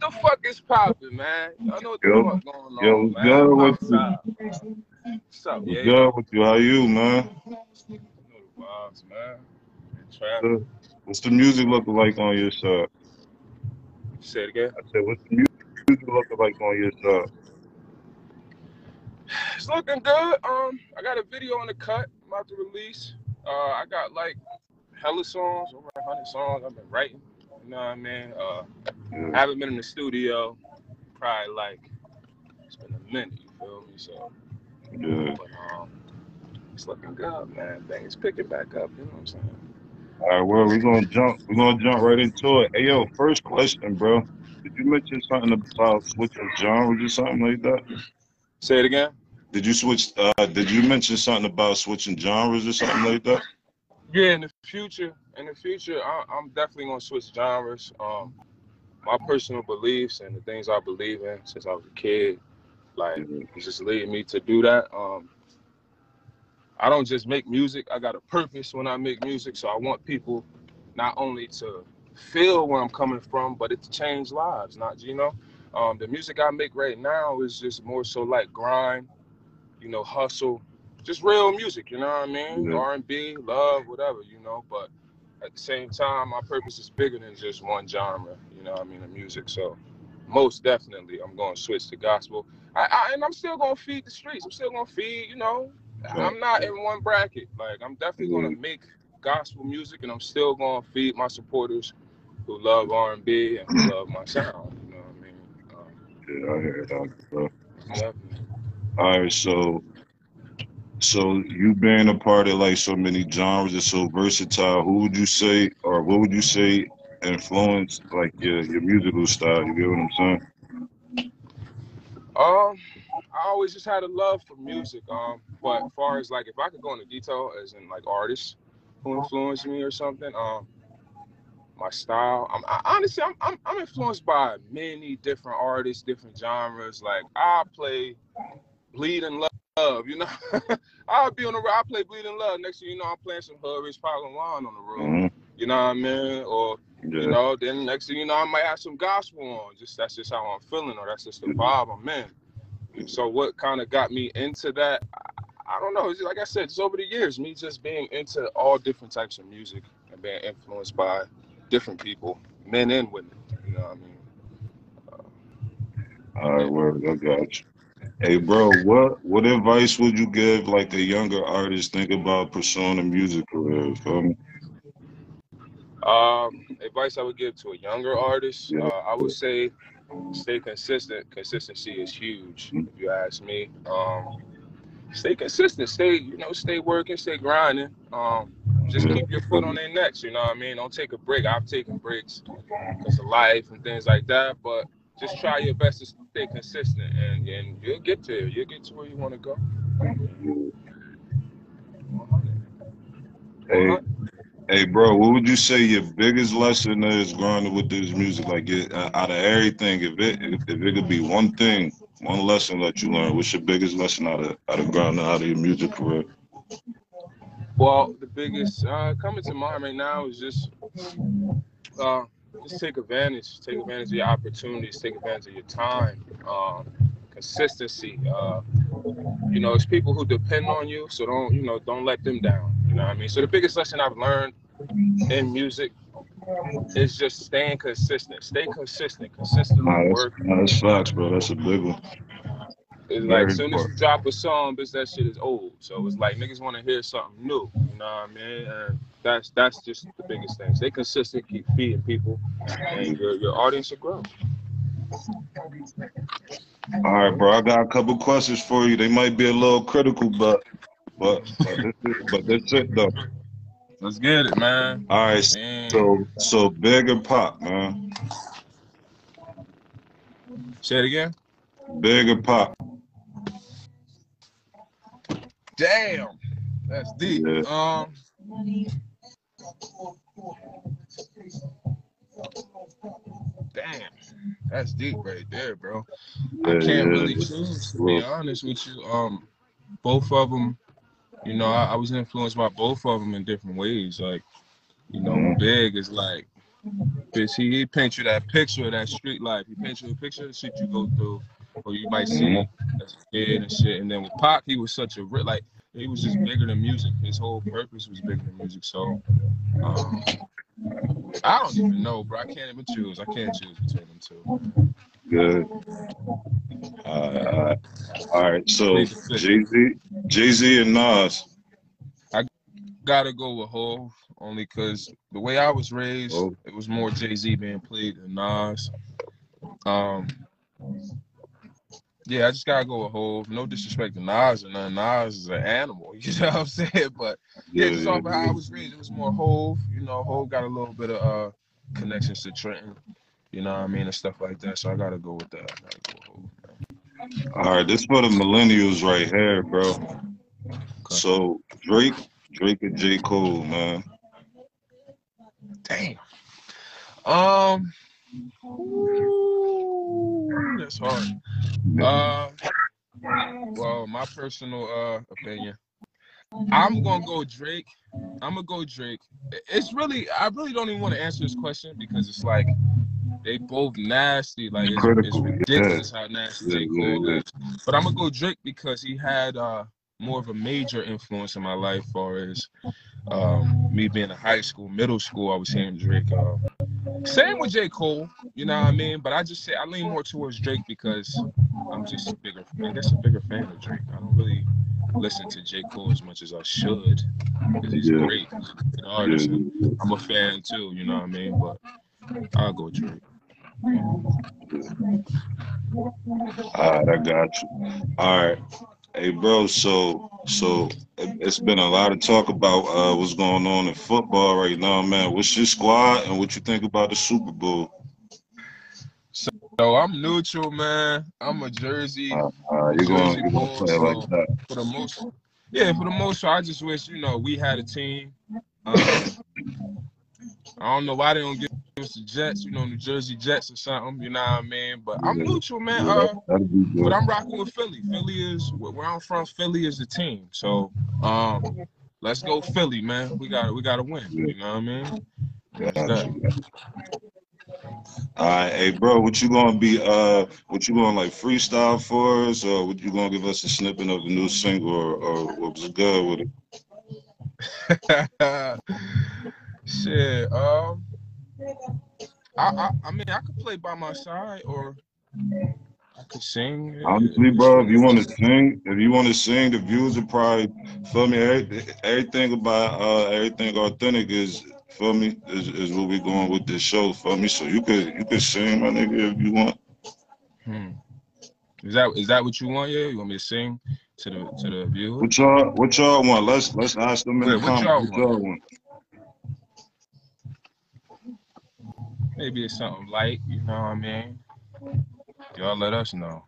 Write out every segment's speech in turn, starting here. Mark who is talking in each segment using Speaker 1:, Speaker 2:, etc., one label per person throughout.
Speaker 1: what the fuck is popping, man? Y'all know what the
Speaker 2: Yo,
Speaker 1: fuck going on,
Speaker 2: yo,
Speaker 1: man.
Speaker 2: what's good with you?
Speaker 1: What's up,
Speaker 2: What's
Speaker 1: yeah?
Speaker 2: good with you? How you, man?
Speaker 1: You know the vibes, man.
Speaker 2: What's the music looking like on your side?
Speaker 1: Say it again.
Speaker 2: I said, what's the music looking like on your side?
Speaker 1: It's looking good. Um, I got a video on the cut. I'm about to release. Uh, I got like hella songs, over a hundred songs I've been writing. You know what I mean? Uh, I haven't been in the studio probably like it's been a minute. You feel me? So,
Speaker 2: yeah.
Speaker 1: but um, it's looking good, man. Things picking back up. You know what I'm saying?
Speaker 2: All right, well, we're gonna jump. We're gonna jump right into it. Hey, yo, first question, bro. Did you mention something about switching genres or something like that?
Speaker 1: Say it again.
Speaker 2: Did you switch? Uh, did you mention something about switching genres or something like that?
Speaker 1: Yeah, in the future, in the future, I, I'm definitely gonna switch genres. Um, my personal beliefs and the things I believe in since I was a kid, like it's just leading me to do that. Um, I don't just make music; I got a purpose when I make music. So I want people not only to feel where I'm coming from, but it to change lives. Not you know, um, the music I make right now is just more so like grind, you know, hustle, just real music. You know what I mean? R and B, love, whatever. You know, but at the same time, my purpose is bigger than just one genre. You know what I mean? The music. So most definitely, I'm going to switch to gospel. I, I and I'm still going to feed the streets. I'm still going to feed. You know, I'm not in one bracket. Like I'm definitely going to make gospel music, and I'm still going to feed my supporters who love R&B and who love my sound. You know what I mean? Um,
Speaker 2: yeah. I hear that, bro.
Speaker 1: definitely.
Speaker 2: All right, so so you being a part of like so many genres and so versatile, who would you say, or what would you say, influenced like your your musical style? You get what I'm saying?
Speaker 1: Um, I always just had a love for music. Um, but as far as like if I could go into detail, as in like artists who influenced me or something, um, my style. I'm I, honestly I'm, I'm I'm influenced by many different artists, different genres. Like I play Bleeding Love, you know. I'll be on the road, I play Bleeding Love. Next thing you know, I'm playing some Hood Rich Pablo Juan on the road.
Speaker 2: hmm
Speaker 1: You know what I mean? Or you know, then next thing you know, I might have some gospel on. Just that's just how I'm feeling, or that's just the vibe I'm in. So what kind of got me into that? I, I don't know. It's just, like I said, just over the years, me just being into all different types of music and being influenced by different people, men and women. You know what I mean? Uh,
Speaker 2: all right,
Speaker 1: yeah.
Speaker 2: word, I got you. Hey, bro, what what advice would you give like a younger artist think about pursuing a music career? Feel me?
Speaker 1: Um, advice I would give to a younger artist,
Speaker 2: Yeah,
Speaker 1: uh, I would say stay consistent. Consistency is huge, if you ask me. Um, stay consistent. Stay, you know, stay working, stay grinding. Um, just
Speaker 2: yeah,
Speaker 1: keep your foot on their necks. You know what I mean? Don't take a break. I've taken breaks because of life and things like that, but just try your best to stay consistent, and and you'll get there. You'll get to where you want to go.
Speaker 2: yeah.
Speaker 1: 100.
Speaker 2: Hey,
Speaker 1: 100.
Speaker 2: Hey, bro, what would you say your biggest lesson is grinding with this music? Like, it, uh, out of everything, if it if, if it could be one thing, one lesson that you learned, what's your biggest lesson out of out of grinding out of your music career?
Speaker 1: Well, the biggest uh, coming to mind right now is just uh, just take advantage, take advantage of your opportunities, take advantage of your time, um, consistency. Uh, you know, it's people who depend on you, so don't you know, don't let them down. You know what I mean? So the biggest lesson I've learned in music is just staying consistent. Stay consistent, consistently
Speaker 2: Nah, that's
Speaker 1: work.
Speaker 2: nah, that's facts, bro. That's a big one.
Speaker 1: It's like
Speaker 2: Very
Speaker 1: as soon as you drop a song, bitch, that shit is old. So it's like niggas want to hear something new. You know what I mean? And that's that's just the biggest thing. Stay consistent, keep feeding people, and your your audience will grow.
Speaker 2: All right, bro. I got a couple questions for you. They might be a little critical, but but but this is, but that's it though.
Speaker 1: Let's get it, man.
Speaker 2: All right,
Speaker 1: Man,
Speaker 2: so so big or Pac, man.
Speaker 1: say it again.
Speaker 2: Big or Pac.
Speaker 1: Damn, that's deep.
Speaker 2: Yeah.
Speaker 1: Um, damn, that's deep right there, bro. I can't
Speaker 2: yeah.
Speaker 1: really choose to be honest with you. Um, both of them, you know, I, I was influenced by both of them in different ways. Like, you know,
Speaker 2: mhm.
Speaker 1: Big is like Cause he, he paints you that picture of that street life. He paints you a picture of the shit you go through, or you might see
Speaker 2: Mhm.
Speaker 1: as a kid and shit. And then with Pac, he was such a like he was just bigger than music. His whole purpose was bigger than music. So um, I don't even know, bro. I can't even choose. I can't choose between them two.
Speaker 2: Good. All right, all right. So. Jay Z, Jay Z and Nas.
Speaker 1: I gotta go with Hov only because the way I was raised,
Speaker 2: Hov.
Speaker 1: it was more Jay Z being played than Nas. Um, yeah, I just gotta go with Hov. No disrespect to Nas and nothing. Nas is an animal, you know what I'm saying? But yeah,
Speaker 2: Yeah,
Speaker 1: just off of how. I was raised, it was more Hov. You know, Hov got a little bit of uh connections to Trenton. You know what I mean and stuff like that. So I gotta go with that. I gotta go with. Man.
Speaker 2: All right, this for the millennials right here, bro. So Drake, Drake and J. Cole, man.
Speaker 1: Damn. Um. ooh, that's hard. Uh. Well, my personal uh opinion, I'm gonna go Drake. I'm gonna go Drake. It's really, I really don't even want to answer this question because it's like they both nasty. Like it's, it's ridiculous how nasty
Speaker 2: Yeah, yeah, yeah.
Speaker 1: But I'm gonna go Drake because he had uh more of a major influence in my life, as far as um, me being in high school, middle school. I was hearing Drake. Um, same with J. Cole, you know what I mean? But I just say I lean more towards Drake because I'm just a bigger, I guess, a bigger fan of Drake. I don't really listen to J. Cole as much as I should because he's
Speaker 2: Yeah.
Speaker 1: great. He's a good artist.
Speaker 2: Yeah.
Speaker 1: I'm a fan too, you know what I mean? But I'll go Drake.
Speaker 2: All right, I got you. All right. Hey, bro. So, so it- it's been a lot of talk about uh, what's going on in football right now, man. What's your squad and what you think about the Super Bowl?
Speaker 1: So I'm neutral, man. I'm a Jersey
Speaker 2: Uh, uh, you're going gonna play it like that.
Speaker 1: for the most. Yeah, for the most part, I just wish you know we had a team. Um, I don't know why they don't give us the Jets, you know, New Jersey Jets or something. You know what I mean? But I'm neutral, man. Uh,
Speaker 2: that- that'd be good.
Speaker 1: but I'm rocking with Philly. Philly is where I'm from. Philly is the team. So um, let's go Philly, man. We got we got to win. You know what I mean? That's
Speaker 2: Got
Speaker 1: that.
Speaker 2: you. All right, hey, bro. What you gonna be? Uh, what you gonna like freestyle for us, or what you gonna give us a snippet of a new single, or, or what was good with it?
Speaker 1: Shit. Um. I, I I mean I could play by my side or I could sing.
Speaker 2: Honestly, bro, if you want to sing, if you want to sing, the views are probably feel me. Every, everything about uh, everything authentic is feel me is, is what we going with this show. Feel me, so you could you could sing, my nigga, if you want.
Speaker 1: Hmm. Is that is that what you want? Yeah, you want me to sing to the to the viewers?
Speaker 2: What y'all what y'all want? Let's let's ask them in
Speaker 1: Yeah,
Speaker 2: the comments. What y'all want?
Speaker 1: Maybe it's something light. You know what I mean? Y'all let us know.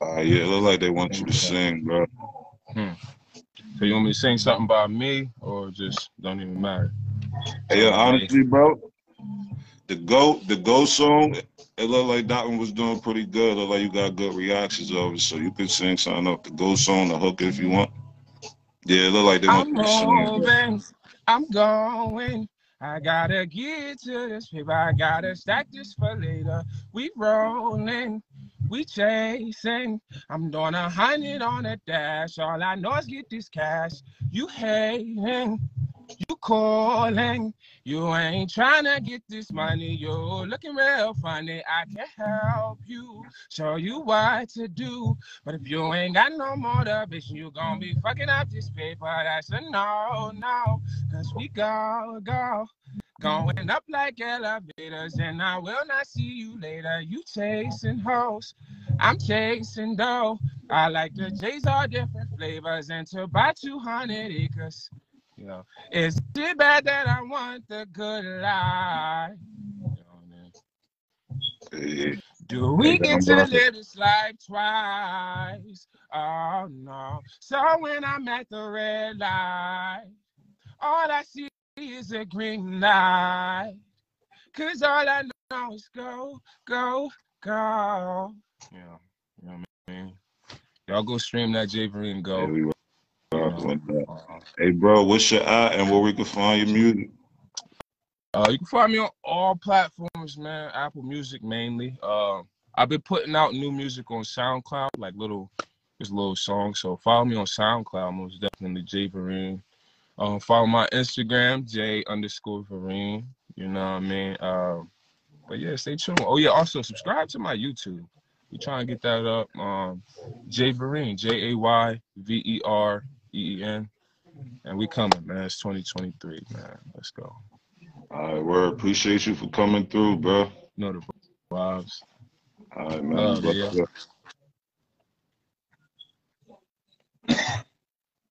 Speaker 2: Uh, yeah, it look like they want you to sing, bro. Hmm.
Speaker 1: So you want me to sing something by me or just don't even matter?
Speaker 2: Hey, yo, honestly, bro, the go the go song, it looked like that one was doing pretty good. Look like you got good reactions of it, so you could sing something up the go song, the hook if you want. Yeah, it looked like they want
Speaker 1: I'm
Speaker 2: to sing.
Speaker 1: I'm going. I gotta get to this paper. I gotta stack this for later. We rolling, we chasing. I'm doing a hundred on a dash. All I know is get this cash. You hating, you calling. You ain't trying to get this money. You're looking real funny. I can help you, show you what to do. But if you ain't got no motivation, you gonna be fucking up this paper. That's a no, no. Cause we go, go. Going up like elevators, and I will not see you later. You chasing hoes, I'm chasing dough. I like the J's all different flavors, and to buy 200 acres. You know, is it bad that I want the good life? You know, Do we get to live this life twice? Oh no. So when I'm at the red light, all I see is a green light. Cause all I know is go, go, go. Yeah, you know what I mean? Y'all go stream that Jay Vereen
Speaker 2: Hey,
Speaker 1: Go. Uh,
Speaker 2: Hey, bro, what's your eye and where we can find your music?
Speaker 1: Uh, you can find me on all platforms, man. Apple Music mainly. Uh, I've been putting out new music on SoundCloud, like little, just little songs. So follow me on SoundCloud, most definitely Jay Vereen. Um, follow my Instagram, J underscore Vereen. You know what I mean? Um, but yeah, stay tuned. Oh yeah, also subscribe to my YouTube. We trying to get that up. Um, Jay Vereen, J A Y V E R E E N, and we coming, man. It's 2023, man. Let's go.
Speaker 2: All right, word. Appreciate you for coming through, bro.
Speaker 1: know the vibes.
Speaker 2: All right, man.
Speaker 1: Yeah.